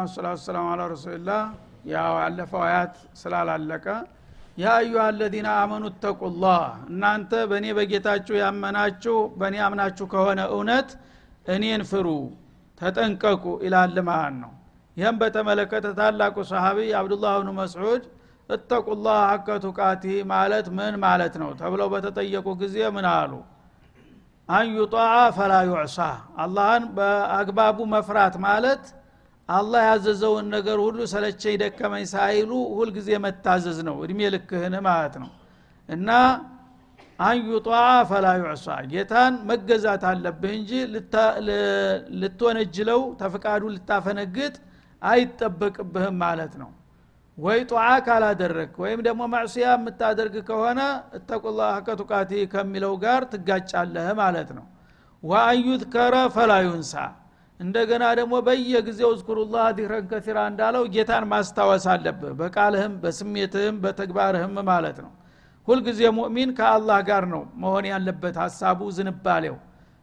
ቢስሚላህ ወሰላቱ ሰላም አላ ረሱልላህ ያው ያለፈው አያት ስላላለቀ ያ አዩሃ አለዚነ አመኑ ተቁላህ እናንተ በእኔ በጌታችሁ ያመናችሁ በእኔ አምናችሁ ከሆነ እውነት እኔን ፍሩ ተጠንቀቁ ይላል ማለት ነው። ይህም በተመለከተ ታላቁ ሰሃቢ አብዱላህ ብኑ መስዑድ እተቁላህ ሀቀ ቱቃቲ ማለት ምን ማለት ነው ተብለው በተጠየቁ ጊዜ ምን አሉ? አንዩጣዓ ፈላ ዩዕሳ አላህን በአግባቡ መፍራት ማለት አላህ ያዘዘውን ነገር ሁሉ ሰለቸኝ ደከመኝ ሳይሉ ሁልጊዜ መታዘዝ ነው። እድሜ ልክህን ማለት ነው። እና አንዩጣዓ ፈላ ዩዕሳ ጌታን መገዛት አለብህ እንጂ ልትወነጅለው ተፍቃዱ ልታፈነግጥ አይጠበቅብህም ማለት ነው። ወይ ጧዓ ካላደረግ ወይም ደግሞ ማዕስያ የምታደርግ ከሆነ እተቁላ ሀቀቱቃቲ ከሚለው ጋር ትጋጫለህ ማለት ነው። ወአዩዝከረ ፈላ ዩንሳ እንደገና ደግሞ በየጊዜው እዝኩሩላህ ዚክረን ከሲራ እንዳለው ጌታን ማስታወስ አለብህ። በቃልህም በስሜትህም በተግባርህም ማለት ነው። ሁልጊዜ ሙእሚን ከአላህ ጋር ነው መሆን ያለበት ሀሳቡ ዝንባሌው።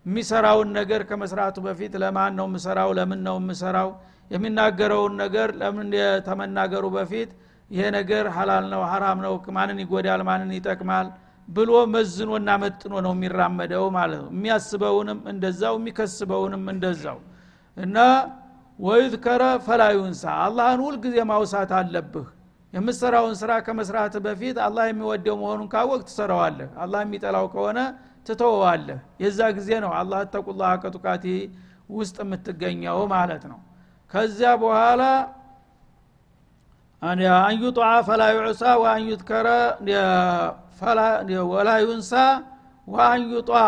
የሚሰራውን ነገር ከመስራቱ በፊት ለማን ነው የምሰራው ለምን ነው የምሰራው? የሚናገረውን ነገር ለምን ተመናገሩ በፊት ይሄ ነገር ሀላል ነው ሀራም ነው ማንን ይጎዳል ማንን ይጠቅማል ብሎ መዝኖና መጥኖ ነው የሚራመደው ማለት ነው። የሚያስበውንም እንደዛው የሚከስበውንም እንደዛው እና ወይዝከረ ፈላዩንሳ። አላህን ሁልጊዜ ማውሳት አለብህ። የምትሰራውን ስራ ከመስራት በፊት አላህ የሚወደው መሆኑን ካወቅ ትሰራዋለህ። አላህ የሚጠላው ከሆነ ትተወዋለህ። የዛ ጊዜ ነው አላህ ተቁላ ቀጡቃቲ ውስጥ የምትገኘው ማለት ነው። ከዚያ በኋላ አንዩጧዓ ፈላ ዩዕሳ ወአንዩትከረ ወላ ዩንሳ ወአንዩጧዓ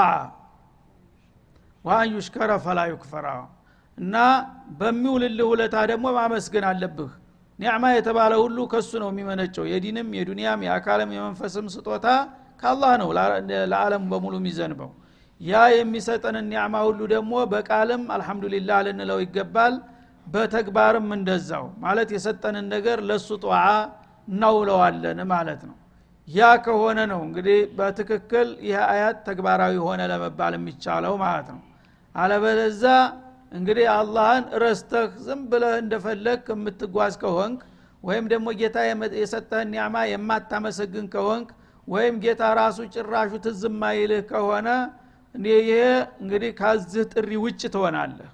ወአንዩሽከረ ፈላ ዩክፈራ እና በሚውልልህ ውለታ ደግሞ ማመስገን አለብህ። ኒዕማ የተባለ ሁሉ ከሱ ነው የሚመነጨው። የዲንም የዱንያም የአካልም የመንፈስም ስጦታ ከአላህ ነው ለዓለም በሙሉ የሚዘንበው። ያ የሚሰጠንን ኒዕማ ሁሉ ደግሞ በቃልም አልሐምዱሊላህ ልንለው ይገባል። በተግባርም እንደዛው። ማለት የሰጠንን ነገር ለሱ ጠዋ እናውለዋለን ማለት ነው። ያ ከሆነ ነው እንግዲህ በትክክል ይህ አያት ተግባራዊ ሆነ ለመባል የሚቻለው ማለት ነው። አለበለዛ እንግዲህ አላህን ረስተህ ዝም ብለህ እንደፈለግ የምትጓዝ ከሆንክ ወይም ደግሞ ጌታ የሰጠህን ኒዕማ የማታመሰግን ከሆንክ ወይም ጌታ ራሱ ጭራሹ ትዝማይልህ ከሆነ ይሄ እንግዲህ ከዚህ ጥሪ ውጭ ትሆናለህ።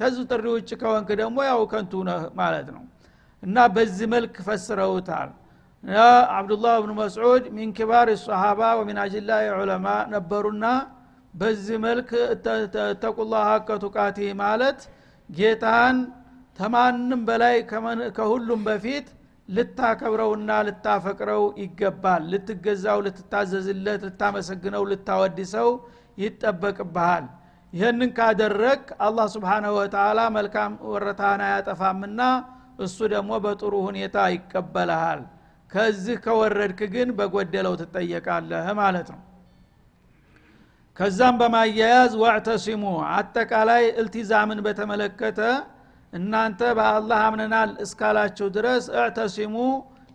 ከዚህ ጥሪ ውጭ ከሆንክ ደግሞ ያው ከንቱ ማለት ነው። እና በዚህ መልክ ፈስረውታል። አብዱላህ ብኑ መስዑድ ሚን ኪባር ወሚን አጅላ ዑለማ ነበሩና በዚህ መልክ ተቁላ ሀቀ ቱቃቲ ማለት ጌታን ተማንም በላይ ከሁሉም በፊት ልታከብረውና ልታፈቅረው ይገባል። ልትገዛው ልትታዘዝለት ልታመሰግነው ልታወድሰው ይጠበቅብሃል። ይህንን ካደረግ አላህ ስብሓናሁ ወተላ መልካም ወረታን አያጠፋምና እሱ ደግሞ በጥሩ ሁኔታ ይቀበልሃል። ከዚህ ከወረድክ ግን በጎደለው ትጠየቃለህ ማለት ነው ከዛም በማያያዝ ዋዕተሲሙ አጠቃላይ እልቲዛምን በተመለከተ እናንተ በአላህ አምነናል እስካላችሁ ድረስ እዕተሲሙ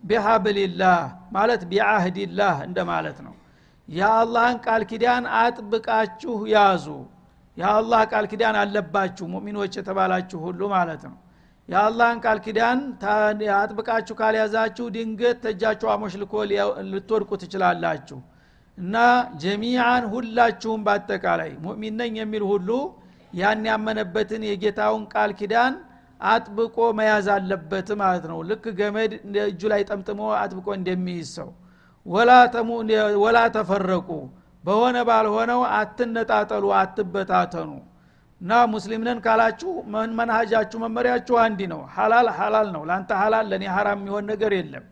ቢሀብልላህ ማለት ቢአህድላህ እንደማለት ነው። የአላህን ቃል ኪዳን አጥብቃችሁ ያዙ። የአላህ ቃል ኪዳን አለባችሁ ሙእሚኖች የተባላችሁ ሁሉ ማለት ነው። የአላህን ቃል ኪዳን አጥብቃችሁ ካልያዛችሁ ድንገት ተጃችሁ አሞሽልኮ ልትወድቁ ትችላላችሁ እና ጀሚዓን ሁላችሁም በአጠቃላይ ሙእሚን ነኝ የሚል ሁሉ ያን ያመነበትን የጌታውን ቃል ኪዳን አጥብቆ መያዝ አለበት ማለት ነው። ልክ ገመድ እጁ ላይ ጠምጥሞ አጥብቆ እንደሚይዝ ሰው ወላ ተፈረቁ በሆነ ባልሆነው አትነጣጠሉ አትበታተኑ። እና ሙስሊምነን ካላችሁ መንሃጃችሁ መመሪያችሁ አንዲ ነው። ሐላል ሐላል ነው። ለአንተ ሐላል ለእኔ ሐራም የሚሆን ነገር የለም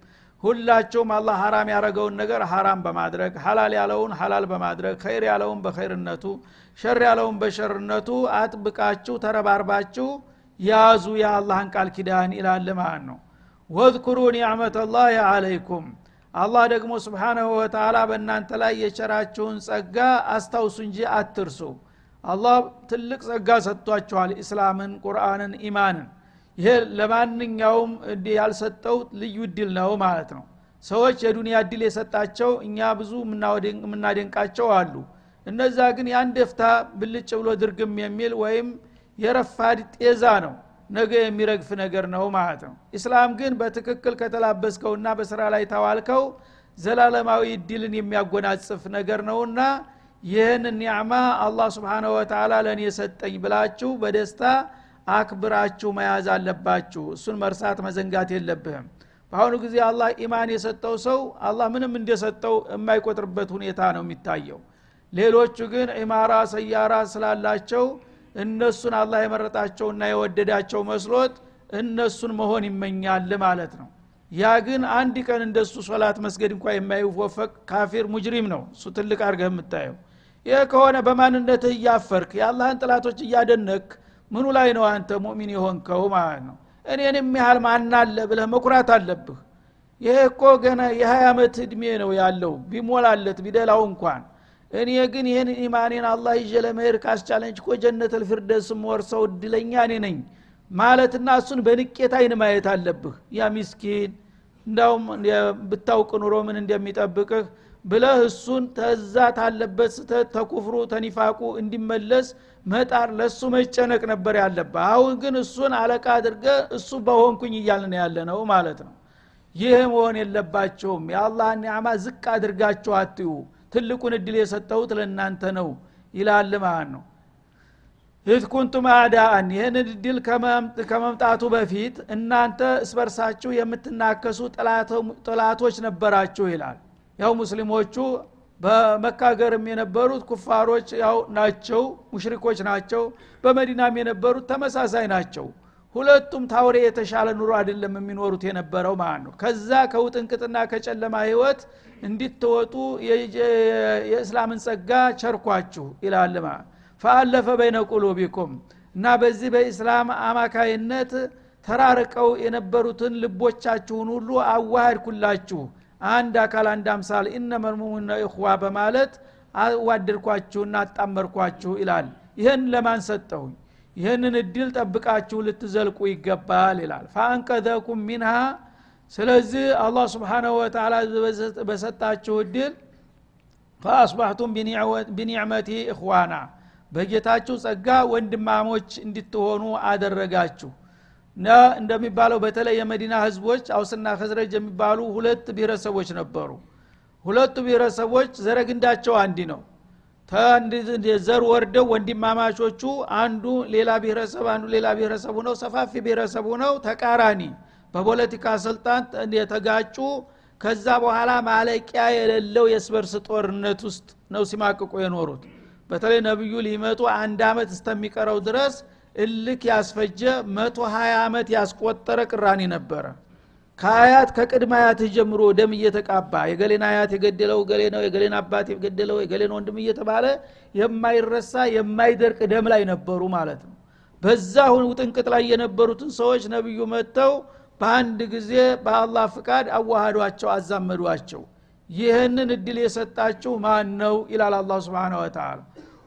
ሁላቸውም አላህ ሐራም ያረገውን ነገር ሐራም በማድረግ ሐላል ያለውን ሐላል በማድረግ ኸይር ያለውን በኸይርነቱ ሸር ያለውን በሸርነቱ አጥብቃችሁ ተረባርባችሁ ያዙ የአላህን ቃል ኪዳን ይላል ማለት ነው። ወዝኩሩ ኒዕመተላህ አለይኩም። አላህ ደግሞ ስብሓናሁ ወተላ በእናንተ ላይ የቸራችሁን ጸጋ አስታውሱ እንጂ አትርሱ። አላህ ትልቅ ጸጋ ሰጥቷችኋል። እስላምን ቁርአንን ኢማንን ይሄ ለማንኛውም ያልሰጠው ልዩ ድል ነው ማለት ነው። ሰዎች የዱንያ ድል የሰጣቸው እኛ ብዙ የምናደንቃቸው አሉ። እነዛ ግን የአንድ ፍታ ብልጭ ብሎ ድርግም የሚል ወይም የረፋድ ጤዛ ነው ነገ የሚረግፍ ነገር ነው ማለት ነው። ኢስላም ግን በትክክል ከተላበስከውና በስራ ላይ ታዋልከው ዘላለማዊ እድልን የሚያጎናጽፍ ነገር ነውና ይህን ኒዕማ አላህ ስብሓነ ወተላ ለእኔ የሰጠኝ ብላችሁ በደስታ አክብራችሁ መያዝ አለባችሁ። እሱን መርሳት መዘንጋት የለብህም። በአሁኑ ጊዜ አላህ ኢማን የሰጠው ሰው አላህ ምንም እንደሰጠው የማይቆጥርበት ሁኔታ ነው የሚታየው። ሌሎቹ ግን ኢማራ ሰያራ ስላላቸው እነሱን አላህ የመረጣቸውና የወደዳቸው መስሎት እነሱን መሆን ይመኛል ማለት ነው። ያ ግን አንድ ቀን እንደሱ ሶላት መስገድ እንኳ የማይወፈቅ ካፊር ሙጅሪም ነው። እሱ ትልቅ አርገህ የምታየው። ይህ ከሆነ በማንነትህ እያፈርክ የአላህን ጥላቶች እያደነክ ምኑ ላይ ነው አንተ ሙእሚን የሆንከው ማለት ነው? እኔንም ያህል ማናለ ብለህ መኩራት አለብህ? ይሄ እኮ ገና የሀያ ዓመት እድሜ ነው ያለው። ቢሞላለት ቢደላው እንኳን። እኔ ግን ይህን ኢማኔን አላህ ይዤ ለመሄድ ካስቻለኝ እኮ ጀነት ልፊርደስ ወርሰው እድለኛ እኔ ነኝ። ማለትና እሱን በንቄት አይን ማየት አለብህ። ያ ሚስኪን እንዳውም ብታውቅ ኑሮ ምን እንደሚጠብቅህ ብለህ እሱን ተዛ ታለበት ስተት ተኩፍሩ ተኒፋቁ እንዲመለስ መጣር ለእሱ መጨነቅ ነበር ያለብህ። አሁን ግን እሱን አለቃ አድርገ እሱ በሆንኩኝ እያልን ያለ ነው ማለት ነው። ይህ መሆን የለባቸውም። የአላህን ኒዕማ ዝቅ አድርጋችሁ አትዩ። ትልቁን እድል የሰጠሁት ለእናንተ ነው ይላል ማለት ነው። إذ كنتم أعداء ይህን እድል ከመምጣቱ በፊት እናንተ እስበርሳችሁ የምትናከሱ ጠላቶች ነበራችሁ ይላል። ያው ሙስሊሞቹ በመካ ሀገርም የነበሩት ኩፋሮች ያው ናቸው ሙሽሪኮች ናቸው። በመዲናም የነበሩት ተመሳሳይ ናቸው። ሁለቱም ታውሬ የተሻለ ኑሮ አይደለም የሚኖሩት የነበረው ማለት ነው። ከዛ ከውጥንቅጥና ከጨለማ ህይወት እንዲትወጡ የእስላምን ጸጋ ቸርኳችሁ ይላል ፈአለፈ በይነ ቁሉቢኩም እና በዚህ በኢስላም አማካይነት ተራርቀው የነበሩትን ልቦቻችሁን ሁሉ አዋሃድኩላችሁ አንድ አካል አንድ አምሳል ኢነመልሙሙነ ኢኽዋ በማለት አዋደድኳችሁና አጣመርኳችሁ ይላል። ይህን ለማን ሰጠሁኝ? ይህንን እድል ጠብቃችሁ ልትዘልቁ ይገባል ይላል። ፈአንቀዘኩም ሚንሃ ስለዚህ አላህ ስብሓናሁ ወተላ በሰጣችሁ እድል ፈአስባሕቱም ቢኒዕመቲ እኽዋና በጌታችሁ ጸጋ ወንድማሞች እንድትሆኑ አደረጋችሁ እንደሚባለው በተለይ የመዲና ህዝቦች አውስና ከዝረጅ የሚባሉ ሁለት ብሔረሰቦች ነበሩ። ሁለቱ ብሔረሰቦች ዘረግንዳቸው አንዲ ነው። ዘር ወርደው ወንድማማቾቹ አንዱ ሌላ ብሔረሰብ አንዱ ሌላ ብሔረሰብ ነው ሰፋፊ ብሔረሰብ ነው ተቃራኒ በፖለቲካ ስልጣን የተጋጩ ከዛ በኋላ ማለቂያ የሌለው የስበርስ ጦርነት ውስጥ ነው ሲማቅቁ የኖሩት። በተለይ ነቢዩ ሊመጡ አንድ አመት እስተሚቀረው ድረስ እልክ ያስፈጀ መቶ ሀያ ዓመት ያስቆጠረ ቅራኔ ነበረ። ከአያት ከቅድመ አያትህ ጀምሮ ደም እየተቃባ የገሌን አያት የገደለው ገሌ ነው የገሌን አባት የገደለው የገሌን ወንድም እየተባለ የማይረሳ የማይደርቅ ደም ላይ ነበሩ ማለት ነው። በዛ ሁን ውጥንቅጥ ላይ የነበሩትን ሰዎች ነቢዩ መጥተው በአንድ ጊዜ በአላህ ፍቃድ አዋሃዷቸው አዛመዷቸው። ይህንን እድል የሰጣችሁ ማን ነው? ይላል አላ ስብን ወተላ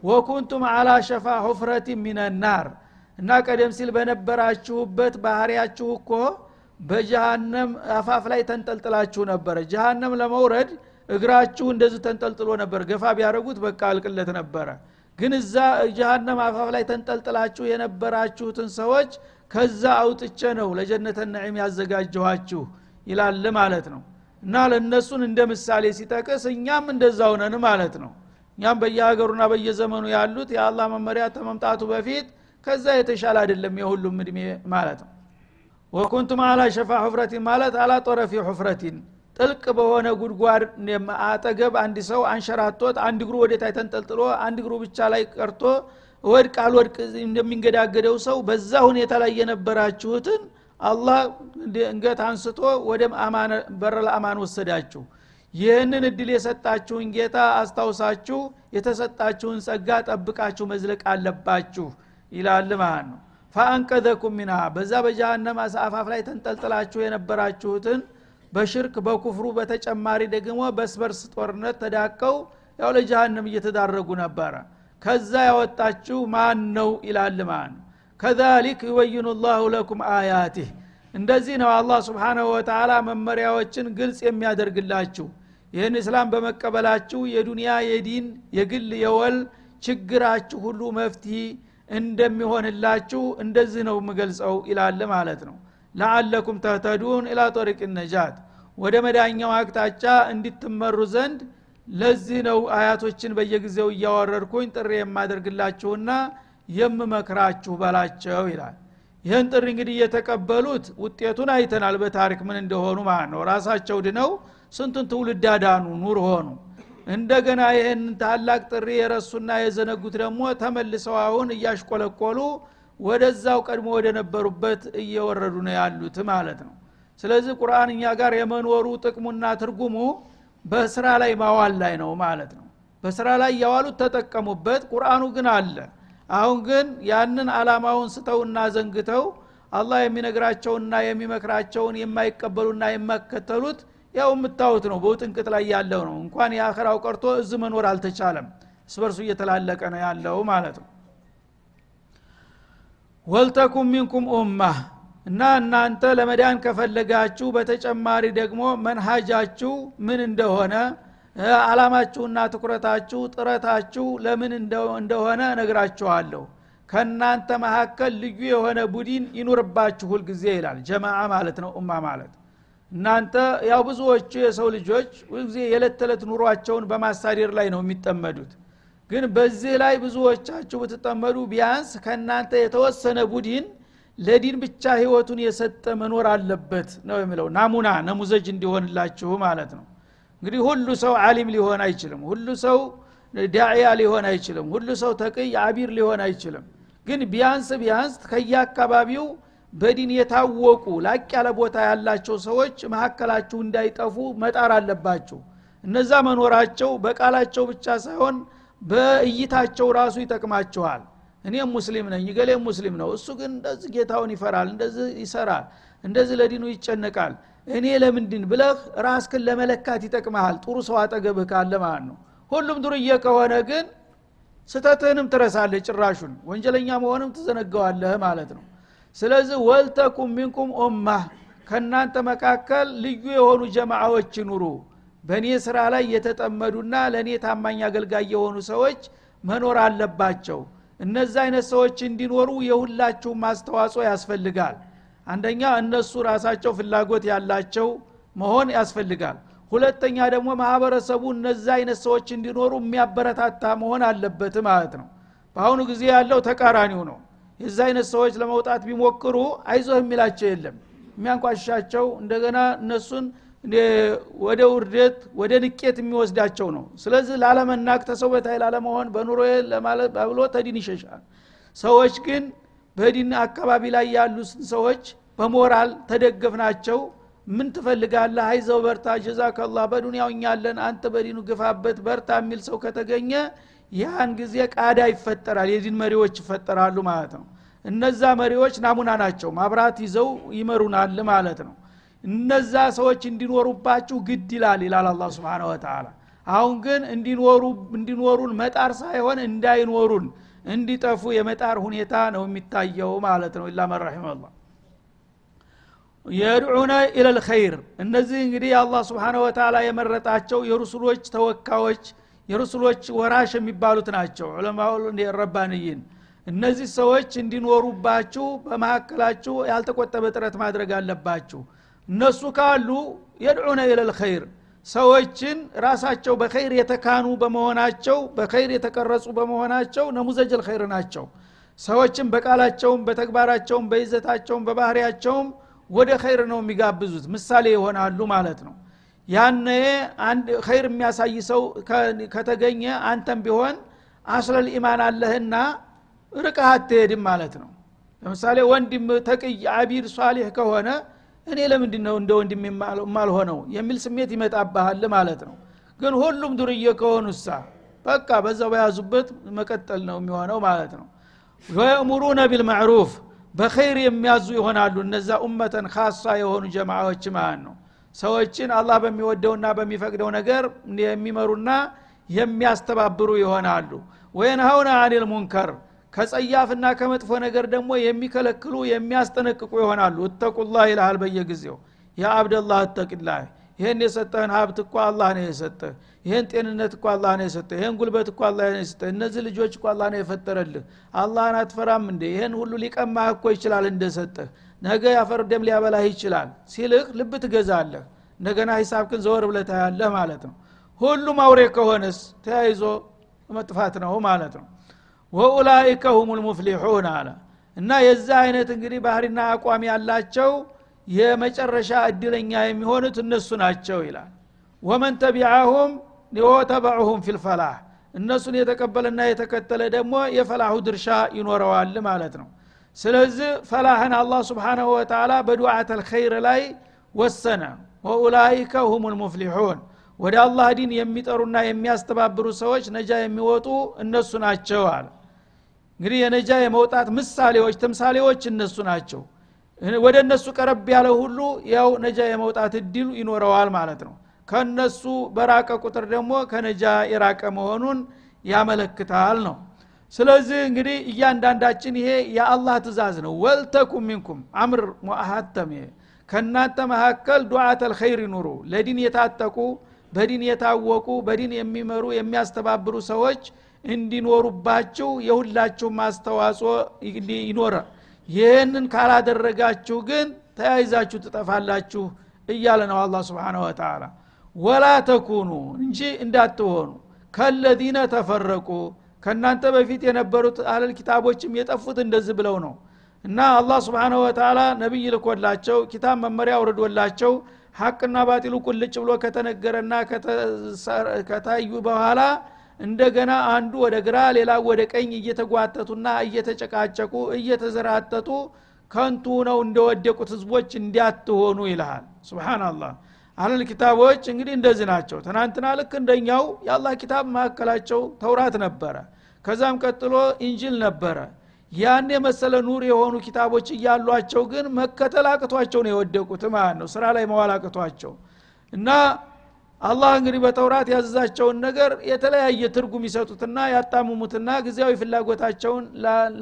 ወኩንቱም አላ ሸፋ ሁፍረት ሚነናር እና ቀደም ሲል በነበራችሁበት ባህሪያችሁ እኮ በጀሃነም አፋፍ ላይ ተንጠልጥላችሁ ነበረ ጀሃነም ለመውረድ እግራችሁ እንደዚህ ተንጠልጥሎ ነበር። ገፋ ቢያደረጉት በቃ አልቅለት ነበረ። ግን እዛ ጀሃነም አፋፍ ላይ ተንጠልጥላችሁ የነበራችሁትን ሰዎች ከዛ አውጥቼ ነው ለጀነተ ነዒም ያዘጋጀኋችሁ ይላል ማለት ነው። እና ለእነሱን እንደ ምሳሌ ሲጠቅስ እኛም እንደዛው ነን ማለት ነው። እኛም በየሀገሩና በየዘመኑ ያሉት የአላህ መመሪያ ተመምጣቱ በፊት ከዛ የተሻለ አይደለም የሁሉም እድሜ ማለት ነው። ወኩንቱም አላ ሸፋ ሁፍረቲን ማለት አላ ጦረፊ ሁፍረቲን ጥልቅ በሆነ ጉድጓድ አጠገብ አንድ ሰው አንሸራቶት አንድ እግሩ ወደታይ ተንጠልጥሎ አንድ እግሩ ብቻ ላይ ቀርቶ ወድቅ አልወድቅ እንደሚንገዳገደው ሰው በዛ ሁኔታ ላይ የነበራችሁትን አላህ እንገት አንስቶ ወደ በረ ለአማን ወሰዳችሁ። ይህንን እድል የሰጣችሁን ጌታ አስታውሳችሁ የተሰጣችሁን ጸጋ ጠብቃችሁ መዝለቅ አለባችሁ ይላል ማለት ነው። ፈአንቀዘኩም ሚንሃ በዛ በጀሃነም አፋፍ ላይ ተንጠልጥላችሁ የነበራችሁትን በሽርክ በኩፍሩ በተጨማሪ ደግሞ በስበርስ ጦርነት ተዳቀው ያው ለጀሃነም እየተዳረጉ ነበረ። ከዛ ያወጣችሁ ማን ነው ይላል ማን ከዛሊክ ዩበይኑ ላሁ ለኩም አያቲህ እንደዚህ ነው አላህ ስብሓናሁ ወተላ መመሪያዎችን ግልጽ የሚያደርግላችሁ። ይህን እስላም በመቀበላችሁ የዱንያ የዲን የግል የወል ችግራችሁ ሁሉ መፍትሄ እንደሚሆንላችሁ እንደዚህ ነው የምገልጸው ይላል ማለት ነው። ለአለኩም ተህተዱን ኢላ ጦሪቅ ነጃት ወደ መዳኛው አቅጣጫ እንዲትመሩ ዘንድ ለዚህ ነው አያቶችን በየጊዜው እያወረድኩኝ ጥሪ የማደርግላችሁና የምመክራችሁ በላቸው ይላል። ይህን ጥሪ እንግዲህ እየተቀበሉት ውጤቱን አይተናል በታሪክ ምን እንደሆኑ ማለት ነው። ራሳቸው ድነው ስንቱን ትውልድ አዳኑ ኑር ሆኑ እንደገና ይህን ታላቅ ጥሪ የረሱና የዘነጉት ደግሞ ተመልሰው አሁን እያሽቆለቆሉ ወደዛው ቀድሞ ወደ ነበሩበት እየወረዱ ነው ያሉት ማለት ነው። ስለዚህ ቁርአን እኛ ጋር የመኖሩ ጥቅሙና ትርጉሙ በስራ ላይ ማዋል ላይ ነው ማለት ነው። በስራ ላይ ያዋሉት ተጠቀሙበት ቁርአኑ ግን አለ። አሁን ግን ያንን አላማውን ስተውና ዘንግተው አላህ የሚነግራቸውና የሚመክራቸውን የማይቀበሉና የማይከተሉት ያው የምታዩት ነው። በውጥንቅጥ ላይ ያለው ነው። እንኳን የአኸራው ቀርቶ እዚ መኖር አልተቻለም። እስበርሱ እየተላለቀ ነው ያለው ማለት ነው። ወልተኩም ሚንኩም ኡማህ እና እናንተ ለመዳን ከፈለጋችሁ በተጨማሪ ደግሞ መንሃጃችሁ ምን እንደሆነ አላማችሁና ትኩረታችሁ ጥረታችሁ ለምን እንደሆነ ነግራችኋለሁ ከእናንተ መካከል ልዩ የሆነ ቡድን ይኑርባችሁ ሁልጊዜ ይላል። ጀማዓ ማለት ነው። ኡማ ማለት እናንተ ያው ብዙዎቹ የሰው ልጆች ሁልጊዜ የዕለት ተዕለት ኑሯቸውን በማሳደር ላይ ነው የሚጠመዱት። ግን በዚህ ላይ ብዙዎቻችሁ ብትጠመዱ ቢያንስ ከእናንተ የተወሰነ ቡድን ለዲን ብቻ ህይወቱን የሰጠ መኖር አለበት ነው የሚለው። ናሙና ነሙዘጅ እንዲሆንላችሁ ማለት ነው። እንግዲህ ሁሉ ሰው አሊም ሊሆን አይችልም። ሁሉ ሰው ዳዕያ ሊሆን አይችልም። ሁሉ ሰው ተቅይ አቢር ሊሆን አይችልም። ግን ቢያንስ ቢያንስ ከየአካባቢው በዲን የታወቁ ላቅ ያለ ቦታ ያላቸው ሰዎች መካከላችሁ እንዳይጠፉ መጣር አለባችሁ እነዛ መኖራቸው በቃላቸው ብቻ ሳይሆን በእይታቸው ራሱ ይጠቅማቸዋል። እኔም ሙስሊም ነኝ ገሌም ሙስሊም ነው እሱ ግን እንደዚህ ጌታውን ይፈራል እንደዚህ ይሰራል እንደዚህ ለዲኑ ይጨነቃል። እኔ ለምንድን ብለህ ራስክን ለመለካት ይጠቅመሃል? ጥሩ ሰው አጠገብህ ካለ ማለት ነው። ሁሉም ዱርዬ ከሆነ ግን ስተትህንም ትረሳለህ ጭራሹን። ወንጀለኛ መሆንም ትዘነገዋለህ ማለት ነው ስለዚህ ወልተኩም ሚንኩም ኡማህ ከእናንተ መካከል ልዩ የሆኑ ጀማዓዎች ይኑሩ በእኔ ስራ ላይ የተጠመዱና ለእኔ ታማኝ አገልጋይ የሆኑ ሰዎች መኖር አለባቸው። እነዚህ አይነት ሰዎች እንዲኖሩ የሁላችሁም ማስተዋጽኦ ያስፈልጋል። አንደኛ እነሱ ራሳቸው ፍላጎት ያላቸው መሆን ያስፈልጋል። ሁለተኛ ደግሞ ማህበረሰቡ እነዚ አይነት ሰዎች እንዲኖሩ የሚያበረታታ መሆን አለበት ማለት ነው። በአሁኑ ጊዜ ያለው ተቃራኒው ነው የዚ አይነት ሰዎች ለመውጣት ቢሞክሩ አይዞህ የሚላቸው የለም። የሚያንቋሻቸው እንደገና እነሱን ወደ ውርደት ወደ ንቄት የሚወስዳቸው ነው። ስለዚህ ላለመናቅ ተሰው በታይ ላለመሆን በኑሮ ብሎ ተዲን ይሸሻል። ሰዎች ግን በዲን አካባቢ ላይ ያሉ ሰዎች በሞራል ተደገፍናቸው። ምን ትፈልጋለህ? አይዘው በርታ ጀዛከላ በዱንያው እኛለን አንተ በዲኑ ግፋበት በርታ የሚል ሰው ከተገኘ ያን ጊዜ ቃዳ ይፈጠራል የዲን መሪዎች ይፈጠራሉ ማለት ነው። እነዛ መሪዎች ናሙና ናቸው ማብራት ይዘው ይመሩናል ማለት ነው። እነዛ ሰዎች እንዲኖሩባችሁ ግድ ይላል ይላል አላ ስብን ወተላ አሁን ግን እንዲኖሩ እንዲኖሩን መጣር ሳይሆን እንዳይኖሩን እንዲጠፉ የመጣር ሁኔታ ነው የሚታየው ማለት ነው። ኢላ አላ የድዑነ ኢለልኸይር እነዚህ እንግዲህ አላህ ስብሓነ ወተላ የመረጣቸው የሩሱሎች ተወካዮች የሩሱሎች ወራሽ የሚባሉት ናቸው። ዑለማው ረባንይን። እነዚህ ሰዎች እንዲኖሩባችሁ በመካከላችሁ ያልተቆጠበ ጥረት ማድረግ አለባችሁ። እነሱ ካሉ የድዑነ ኢለልኸይር ሰዎችን ራሳቸው በኸይር የተካኑ በመሆናቸው በኸይር የተቀረጹ በመሆናቸው ነሙዘጀል ኸይር ናቸው። ሰዎችን በቃላቸውም በተግባራቸውም በይዘታቸውም በባህሪያቸውም ወደ ኸይር ነው የሚጋብዙት። ምሳሌ ይሆናሉ ማለት ነው ያነ ኸይር የሚያሳይ ሰው ከተገኘ አንተም ቢሆን አስለል ኢማን አለህና ርቀህ አትሄድም ማለት ነው። ለምሳሌ ወንድም ተቅይ አቢድ ሷሊህ ከሆነ እኔ ለምንድ ነው እንደ ወንድም የማልሆነው የሚል ስሜት ይመጣብሃል ማለት ነው። ግን ሁሉም ዱርዬ ከሆኑሳ በቃ በዛው በያዙበት መቀጠል ነው የሚሆነው ማለት ነው። ወየእሙሩነ ቢልማዕሩፍ በኸይር የሚያዙ ይሆናሉ እነዛ ኡመተን ካሳ የሆኑ ጀማዎች ማለት ነው ሰዎችን አላህ በሚወደውና በሚፈቅደው ነገር የሚመሩና የሚያስተባብሩ ይሆናሉ። ወየንሀውነ አኒል ሙንከር ከጸያፍና ከመጥፎ ነገር ደግሞ የሚከለክሉ የሚያስጠነቅቁ ይሆናሉ። እተቁላህ ይልሃል በየጊዜው። ያ አብደላህ እተቅላህ ይህን የሰጠህን ሀብት እኮ አላህ ነው የሰጠህ ይህን ጤንነት እኮ አላህ ነው የሰጠህ ይህን ጉልበት እኮ አላህ ነው የሰጠህ እነዚህ ልጆች እኮ አላህ ነው የፈጠረልህ። አላህን አትፈራም እንዴ? ይህን ሁሉ ሊቀማህ እኮ ይችላል እንደሰጠህ ነገ ያፈር ደም ሊያበላህ ይችላል ሲልህ ልብ ትገዛለህ። እንደገና ሂሳብክን ዘወር ብለህ ማለት ነው። ሁሉም አውሬ ከሆነስ ተያይዞ መጥፋት ነው ማለት ነው። ወኡላይከ ሁም ልሙፍሊሑን አለ። እና የዛ አይነት እንግዲህ ባህሪና አቋም ያላቸው የመጨረሻ እድለኛ የሚሆኑት እነሱ ናቸው ይላል። ወመን ተቢዐሁም ወተበዑሁም ፊልፈላህ እነሱን የተቀበለና የተከተለ ደግሞ የፈላሁ ድርሻ ይኖረዋል ማለት ነው ስለዚህ ፈላህን አላህ ስብሓናሁ ወተላ በዱዓት አልኸይር ላይ ወሰነ። ወኡላይከ ሁም ልሙፍሊሑን ወደ አላህ ዲን የሚጠሩና የሚያስተባብሩ ሰዎች ነጃ የሚወጡ እነሱ ናቸው አለ። እንግዲህ የነጃ የመውጣት ምሳሌዎች ተምሳሌዎች እነሱ ናቸው። ወደ እነሱ ቀረብ ያለ ሁሉ ያው ነጃ የመውጣት እድሉ ይኖረዋል ማለት ነው። ከነሱ በራቀ ቁጥር ደግሞ ከነጃ የራቀ መሆኑን ያመለክታል ነው ስለዚህ እንግዲህ እያንዳንዳችን ይሄ የአላህ ትእዛዝ ነው። ወልተኩም ሚንኩም አምር ሙአሀተም ይሄ ከእናንተ መካከል ዱዓት አልኸይር ይኑሩ። ለዲን የታጠቁ በዲን የታወቁ በዲን የሚመሩ የሚያስተባብሩ ሰዎች እንዲኖሩባችሁ የሁላችሁም አስተዋጽኦ ይኖረ። ይህንን ካላደረጋችሁ ግን ተያይዛችሁ ትጠፋላችሁ እያለ ነው አላ ስብን ወተላ ወላ ተኩኑ እንጂ እንዳትሆኑ። ከለዚነ ተፈረቁ ከእናንተ በፊት የነበሩት አለል ኪታቦችም የጠፉት እንደዚህ ብለው ነው። እና አላህ ስብንሁ ወተላ ነቢይ ልኮላቸው ኪታብ መመሪያ አውርዶላቸው ሀቅና ባጢሉ ቁልጭ ብሎ ከተነገረና ከታዩ በኋላ እንደገና አንዱ ወደ ግራ ሌላ ወደ ቀኝ እየተጓተቱና እየተጨቃጨቁ እየተዘራጠጡ ከንቱ ነው እንደወደቁት ህዝቦች እንዲያትሆኑ ይልሃል። ስብናላህ አህለል ኪታቦች እንግዲህ እንደዚህ ናቸው። ትናንትና ልክ እንደኛው የአላህ ኪታብ መካከላቸው ተውራት ነበረ ከዛም ቀጥሎ ኢንጅል ነበረ። ያን የመሰለ ኑር የሆኑ ኪታቦች እያሏቸው ግን መከተል አቅቷቸው ነው የወደቁት ማለት ነው። ስራ ላይ መዋል አቅቷቸው እና አላህ እንግዲህ በተውራት ያዘዛቸውን ነገር የተለያየ ትርጉም ይሰጡትና ያጣምሙትና ጊዜያዊ ፍላጎታቸውን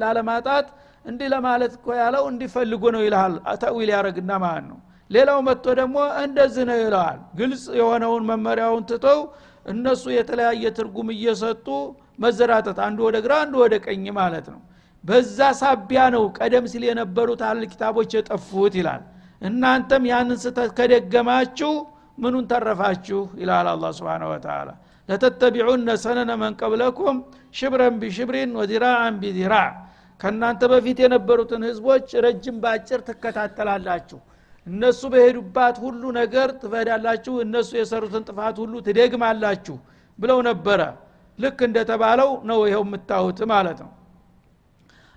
ላለማጣት እንዲህ ለማለት እኮ ያለው እንዲፈልጉ ነው ይልሃል ተዊል ያደረግና ማለት ነው። ሌላው መጥቶ ደግሞ እንደዚህ ነው ይለዋል ግልጽ የሆነውን መመሪያውን ትተው እነሱ የተለያየ ትርጉም እየሰጡ መዘራጠት አንዱ ወደ ግራ አንዱ ወደ ቀኝ ማለት ነው። በዛ ሳቢያ ነው ቀደም ሲል የነበሩት አህል ኪታቦች የጠፉት ይላል። እናንተም ያንን ስተት ከደገማችሁ ምኑን ተረፋችሁ? ይላል አላ ስብን ወተላ ለተተቢዑነ ሰነነ መን ቀብለኩም ሽብረን ቢሽብሪን ወዚራአን ቢዚራዕ ከእናንተ በፊት የነበሩትን ህዝቦች ረጅም በአጭር ትከታተላላችሁ። እነሱ በሄዱባት ሁሉ ነገር ትፈዳላችሁ እነሱ የሰሩትን ጥፋት ሁሉ ትደግማላችሁ ብለው ነበረ ልክ እንደተባለው ነው ይኸው የምታዩት ማለት ነው።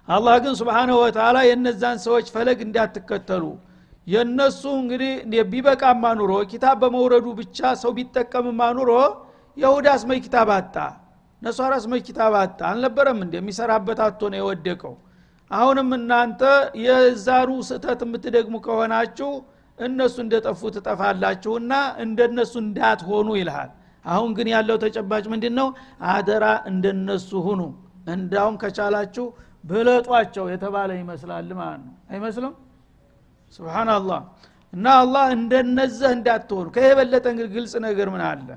አላህ ግን ስብሓንሁ ወተላ የእነዛን ሰዎች ፈለግ እንዳትከተሉ። የእነሱ እንግዲህ ቢበቃማ ኑሮ ኪታብ በመውረዱ ብቻ ሰው ቢጠቀምማ ኑሮ የሁዳ አስመይ ኪታብ አጣ ነሷራ አስመይ ኪታብ አጣ። አልነበረም እንደ የሚሰራበት አቶ ነው የወደቀው። አሁንም እናንተ የዛሩ ስህተት የምትደግሙ ከሆናችሁ እነሱ እንደጠፉ ትጠፋላችሁና እንደነሱ እንዳትሆኑ ይልሃል አሁን ግን ያለው ተጨባጭ ምንድን ነው አደራ እንደነሱ ሁኑ። እንዳውም ከቻላችሁ ብለጧቸው የተባለ ይመስላል ማለት ነው። አይመስልም? ስብናላህ እና አላህ እንደነዘህ እንዳትሆኑ። ከይህ የበለጠ እንግዲህ ግልጽ ነገር ምን አለ?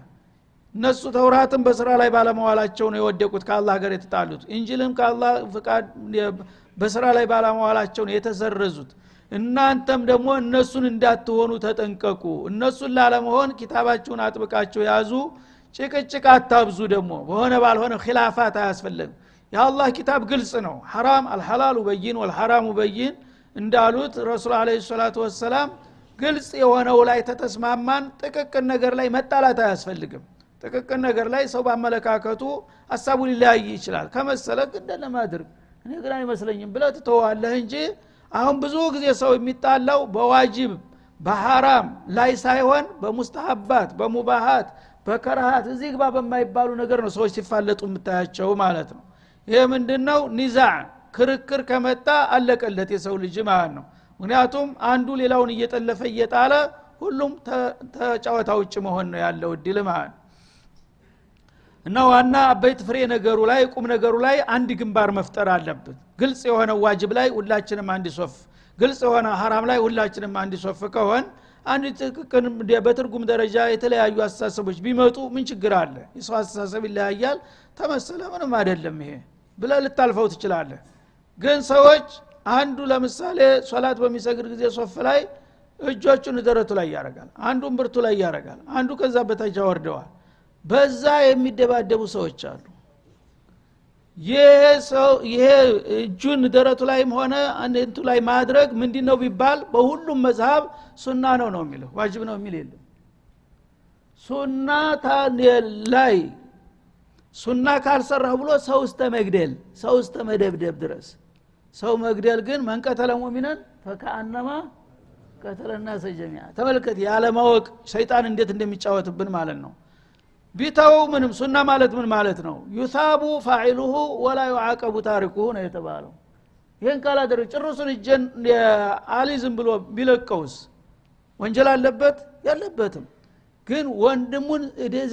እነሱ ተውራትን በስራ ላይ ባለመዋላቸው ነው የወደቁት ከአላህ ጋር የተጣሉት። እንጅልም ከአላህ ፍቃድ በስራ ላይ ባለመዋላቸው ነው የተሰረዙት እናንተም ደግሞ እነሱን እንዳትሆኑ ተጠንቀቁ። እነሱን ላለመሆን ኪታባችሁን አጥብቃችሁ ያዙ። ጭቅጭቅ አታብዙ ደግሞ። በሆነ ባልሆነ ኪላፋት አያስፈለግም የአላህ ኪታብ ግልጽ ነው። ሐራም አልሐላሉ በይን ወልሐራሙ በይን እንዳሉት ረሱል አለ ሰላቱ ወሰላም ግልጽ የሆነው ላይ ተተስማማን ጥቅቅን ነገር ላይ መጣላት አያስፈልግም። ጥቅቅን ነገር ላይ ሰው ባመለካከቱ ሀሳቡ ሊለያይ ይችላል። ከመሰለ እንደለማድርግ እኔ ግን አይመስለኝም ብለ ትተዋለህ እንጂ አሁን ብዙ ጊዜ ሰው የሚጣላው በዋጅብ በሐራም ላይ ሳይሆን በሙስተሀባት በሙባሃት በከረሃት እዚህ ግባ በማይባሉ ነገር ነው ሰዎች ሲፋለጡ የምታያቸው ማለት ነው። ይህ ምንድን ነው ኒዛዕ ክርክር ከመጣ አለቀለት የሰው ልጅ ማለት ነው። ምክንያቱም አንዱ ሌላውን እየጠለፈ እየጣለ ሁሉም ተጫወታ ውጭ መሆን ነው ያለው እድል ማለት እና ዋና አበይት ፍሬ ነገሩ ላይ ቁም ነገሩ ላይ አንድ ግንባር መፍጠር አለብን። ግልጽ የሆነ ዋጅብ ላይ ሁላችንም አንድ ሶፍ ግልጽ የሆነ ሀራም ላይ ሁላችንም አንድ ሶፍ ከሆን አንድ ጥቅቅን በትርጉም ደረጃ የተለያዩ አስተሳሰቦች ቢመጡ ምን ችግር አለ? የሰው አስተሳሰብ ይለያያል። ተመሰለ ምንም አይደለም ይሄ ብለ ልታልፈው ትችላለህ። ግን ሰዎች አንዱ ለምሳሌ ሶላት በሚሰግድ ጊዜ ሶፍ ላይ እጆቹን ደረቱ ላይ ያደርጋል አንዱን ብርቱ ላይ ያደርጋል አንዱ ከዛ በታች ያወርደዋል በዛ የሚደባደቡ ሰዎች አሉ። ይሄ እጁን ደረቱ ላይም ሆነ አንቱ ላይ ማድረግ ምንድ ነው ቢባል በሁሉም መዝሀብ ሱና ነው ነው የሚለው ዋጅብ ነው የሚል የለም። ሱና ላይ ሱና ካልሰራህ ብሎ ሰው እስተ መግደል ሰው እስተ መደብደብ ድረስ። ሰው መግደል ግን መንቀተለ ሙሚነን ፈከአነማ ቀተለና ሰጀሚያ ተመልከት ያለማወቅ ሰይጣን እንዴት እንደሚጫወትብን ማለት ነው ቢተው ምንም ሱና ማለት ምን ማለት ነው? ዩሳቡ ፋዒሉሁ ወላ ዩዓቀቡ ታሪኩሁ ነው የተባለው። ይህን ካላደረግ ጭርሱን እጀን አሊ ዝም ብሎ ቢለቀውስ? ወንጀል አለበት? ያለበትም ግን ወንድሙን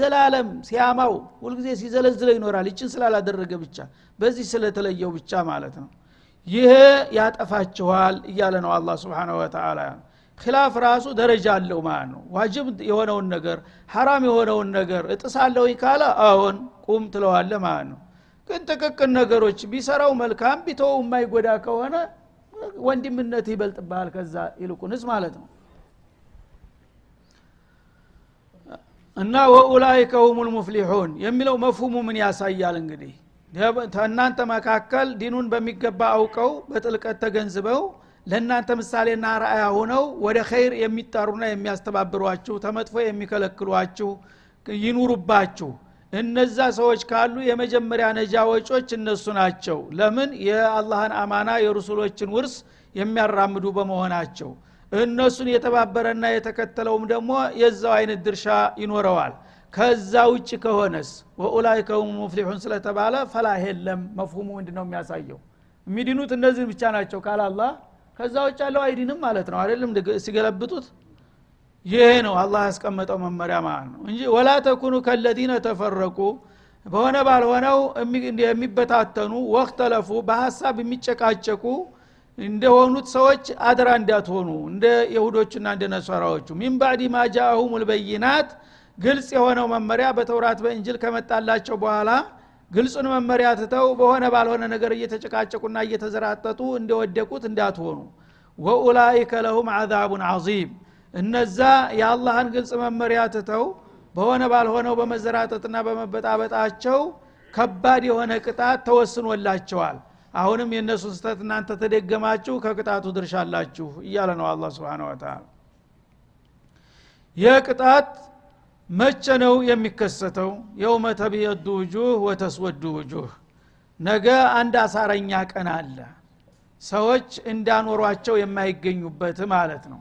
ዘላለም ሲያማው ሁልጊዜ ሲዘለዝለው ይኖራል። ይችን ስላላደረገ ብቻ በዚህ ስለተለየው ብቻ ማለት ነው። ይሄ ያጠፋችኋል እያለ ነው አላ ስብን ወተላ ኪላፍ ራሱ ደረጃ አለው ማለት ነው። ዋጅብ የሆነውን ነገር ሐራም የሆነውን ነገር እጥሳለሁ ካለ አዎን ቁም ትለዋለ ማለት ነው። ግን ጥቅቅን ነገሮች ቢሰራው መልካም ቢተው የማይጎዳ ከሆነ ወንድምነት ይበልጥብሃል ከዛ ይልቁንስ ማለት ነው። እና ወኡላይከ ሁም ልሙፍሊሑን የሚለው መፍሁሙ ምን ያሳያል እንግዲህ? ከእናንተ መካከል ዲኑን በሚገባ አውቀው በጥልቀት ተገንዝበው ለእናንተ ምሳሌና ረአያ ሆነው ወደ ኸይር የሚጠሩና የሚያስተባብሯችሁ ተመጥፎ የሚከለክሏችሁ ይኑሩባችሁ። እነዛ ሰዎች ካሉ የመጀመሪያ ነጃ ወጮች እነሱ ናቸው። ለምን? የአላህን አማና የሩሱሎችን ውርስ የሚያራምዱ በመሆናቸው። እነሱን የተባበረና የተከተለውም ደግሞ የዛው አይነት ድርሻ ይኖረዋል። ከዛ ውጭ ከሆነስ? ወኡላይከ ሁም ሙፍሊሑን ስለተባለ ፈላህ የለም። መፍሁሙ ምንድ ነው የሚያሳየው? የሚድኑት እነዚህ ብቻ ናቸው ካላላህ ከዛ ውጭ ያለው አይዲንም ማለት ነው። አይደለም ሲገለብጡት ይሄ ነው አላህ ያስቀመጠው መመሪያ ማለት ነው እንጂ ወላ ተኩኑ ከለዚነ ተፈረቁ በሆነ ባልሆነው የሚበታተኑ ወክተለፉ በሀሳብ የሚጨቃጨቁ እንደሆኑት ሰዎች አደራ እንዳትሆኑ እንደ የሁዶችና እንደ ነሷራዎቹ። ሚን ባዕድ ማ ልበይናት ግልጽ የሆነው መመሪያ በተውራት በእንጅል ከመጣላቸው በኋላ ግልጹን መመሪያ ትተው በሆነ ባልሆነ ነገር እየተጨቃጨቁና እየተዘራጠጡ እንደወደቁት እንዳትሆኑ። ወኡላይከ ለሁም አዛቡን አዚም እነዛ የአላህን ግልጽ መመሪያ ትተው በሆነ ባልሆነው በመዘራጠጥና በመበጣበጣቸው ከባድ የሆነ ቅጣት ተወስኖላቸዋል። አሁንም የእነሱን ስተት እናንተ ተደገማችሁ ከቅጣቱ ድርሻ አላችሁ እያለ ነው አላ ስብን ወተላ ይህ መቼ ነው የሚከሰተው? የውመ ተብየዱ ውጁህ ወተስወዱ ውጁህ። ነገ አንድ አሳረኛ ቀን አለ። ሰዎች እንዳኖሯቸው የማይገኙበት ማለት ነው።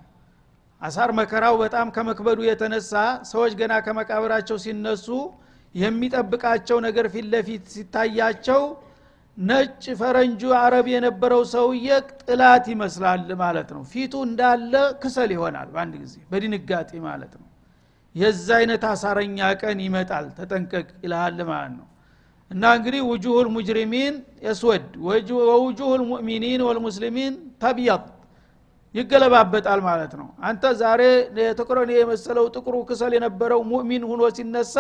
አሳር መከራው በጣም ከመክበዱ የተነሳ ሰዎች ገና ከመቃብራቸው ሲነሱ የሚጠብቃቸው ነገር ፊት ለፊት ሲታያቸው ነጭ ፈረንጁ አረብ የነበረው ሰውዬ ጥላት ይመስላል ማለት ነው። ፊቱ እንዳለ ክሰል ይሆናል በአንድ ጊዜ በድንጋጤ ማለት ነው የዛ አይነት አሳረኛ ቀን ይመጣል። ተጠንቀቅ ይልሃል ማለት ነው። እና እንግዲህ ውጁሁ ልሙጅሪሚን የስወድ ወውጁሁ ልሙእሚኒን ወልሙስሊሚን ተብያጥ ይገለባበጣል ማለት ነው። አንተ ዛሬ ተቆረኔ የመሰለው ጥቁሩ ክሰል የነበረው ሙእሚን ሁኖ ሲነሳ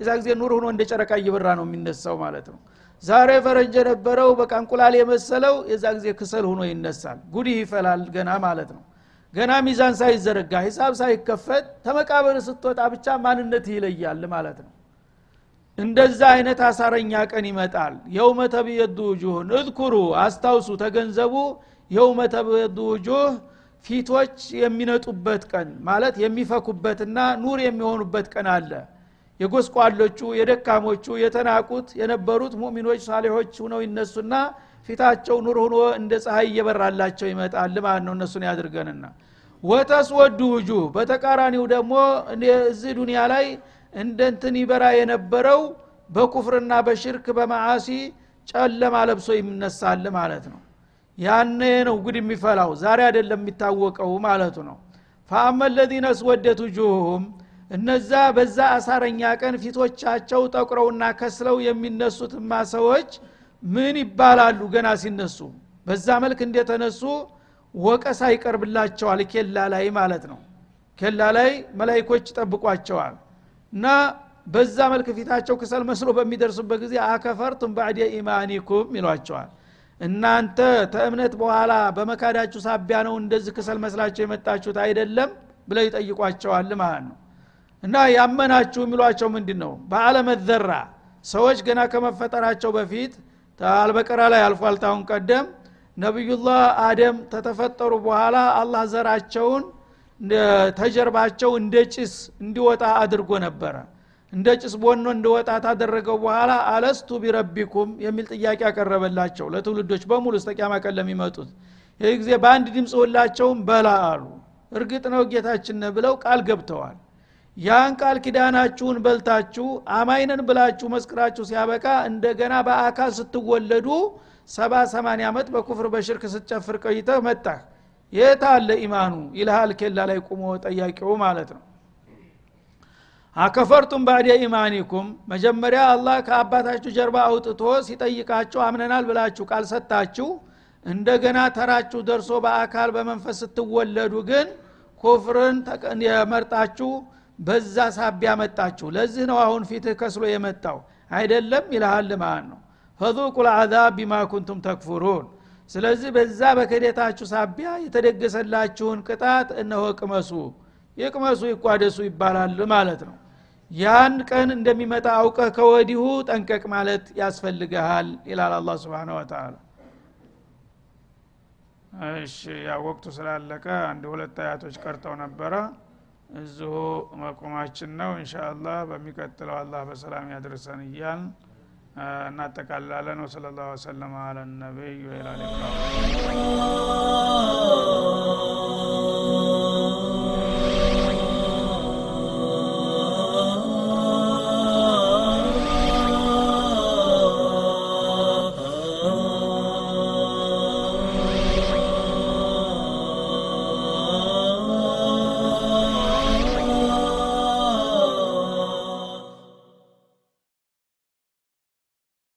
የዛ ጊዜ ኑር ሁኖ እንደ ጨረቃ እየበራ ነው የሚነሳው ማለት ነው። ዛሬ ፈረንጅ የነበረው በቃ እንቁላል የመሰለው የዛ ጊዜ ክሰል ሁኖ ይነሳል። ጉዲህ ይፈላል ገና ማለት ነው ገና ሚዛን ሳይዘረጋ ሂሳብ ሳይከፈት ተመቃብር ስትወጣ ብቻ ማንነት ይለያል ማለት ነው። እንደዛ አይነት አሳረኛ ቀን ይመጣል። የውመ ተብየዱ ውጁህን እዝኩሩ አስታውሱ ተገንዘቡ። የውመ ተብየዱ ውጁህ ፊቶች የሚነጡበት ቀን ማለት የሚፈኩበትና ኑር የሚሆኑበት ቀን አለ። የጎስቋሎቹ የደካሞቹ የተናቁት የነበሩት ሙእሚኖች ሳሌሖች ሁነው ይነሱና ፊታቸው ኑር ሆኖ እንደ ፀሐይ እየበራላቸው ይመጣል ማለት ነው። እነሱን ያድርገንና ወተስወዱ ውጁህ። በተቃራኒው ደግሞ እዚህ ዱኒያ ላይ እንደንትን ይበራ የነበረው በኩፍርና በሽርክ በማዓሲ ጨለማ ለብሶ ይነሳል ማለት ነው። ያነ ነው ጉድ የሚፈላው። ዛሬ አይደለም የሚታወቀው ማለቱ ነው። ፈአመ ለዚነ ስወደት ውጁሁም እነዛ በዛ አሳረኛ ቀን ፊቶቻቸው ጠቁረውና ከስለው የሚነሱትማ ሰዎች ምን ይባላሉ ገና ሲነሱ? በዛ መልክ እንደተነሱ ወቀሳ ይቀርብላቸዋል ኬላ ላይ ማለት ነው። ኬላ ላይ መላይኮች ጠብቋቸዋል እና በዛ መልክ ፊታቸው ክሰል መስሎ በሚደርሱበት ጊዜ አከፈርቱም ባዕደ ኢማኒኩም ይሏቸዋል። እናንተ ተእምነት በኋላ በመካዳችሁ ሳቢያ ነው እንደዚህ ክሰል መስላቸው የመጣችሁት አይደለም ብለው ይጠይቋቸዋል ማለት ነው። እና ያመናችሁ የሚሏቸው ምንድን ነው በአለመ ዘራ ሰዎች ገና ከመፈጠራቸው በፊት አልበቀራ ላይ አልፏል ቀደም ነቢዩላህ አደም ተተፈጠሩ በኋላ አላህ ዘራቸውን ተጀርባቸው እንደ ጭስ እንዲወጣ አድርጎ ነበረ። እንደ ጭስ ቦኖ እንዲወጣ ታደረገው በኋላ አለስቱ ቢረቢኩም የሚል ጥያቄ ያቀረበላቸው ለትውልዶች በሙሉ እስተቂያማ ቀን ለሚመጡት ይህ ጊዜ በአንድ ድምፅ ሁላቸውም በላ አሉ። እርግጥ ነው ጌታችን ብለው ቃል ገብተዋል ያን ቃል ኪዳናችሁን በልታችሁ አማይነን ብላችሁ መስክራችሁ ሲያበቃ እንደገና በአካል ስትወለዱ ሰባ ሰማንያ ዓመት በኩፍር በሽርክ ስትጨፍር ቆይተህ መጣህ። የት አለ ኢማኑ? ይልሃል ኬላ ላይ ቁሞ ጠያቂው ማለት ነው። አከፈርቱም ባዕደ ኢማኒኩም። መጀመሪያ አላህ ከአባታችሁ ጀርባ አውጥቶ ሲጠይቃችሁ አምነናል ብላችሁ ቃል ሰጥታችሁ እንደገና ተራችሁ ደርሶ በአካል በመንፈስ ስትወለዱ ግን ኩፍርን የመርጣችሁ በዛ ሳቢያ መጣችሁ። ለዚህ ነው አሁን ፊትህ ከስሎ የመጣው። አይደለም ይልሃል ማለት ነው? ፈዙቁ ልአዛብ ቢማ ኩንቱም ተክፉሩን። ስለዚህ በዛ በክደታችሁ ሳቢያ የተደገሰላችሁን ቅጣት እነሆ ቅመሱ። ይቅመሱ ይቋደሱ ይባላል ማለት ነው። ያን ቀን እንደሚመጣ አውቀህ ከወዲሁ ጠንቀቅ ማለት ያስፈልግሃል ይላል አላ ስብን ወተላ እሺ ያ ወቅቱ ስላለቀ አንድ ሁለት አያቶች ቀርተው ነበረ እዚሁ መቆማችን ነው። እንሻ በሚቀጥለው አላህ በሰላም ያድርሰን እያል እናጠቃላለን ወሰለ ላሁ ወሰለማ አለ ወላ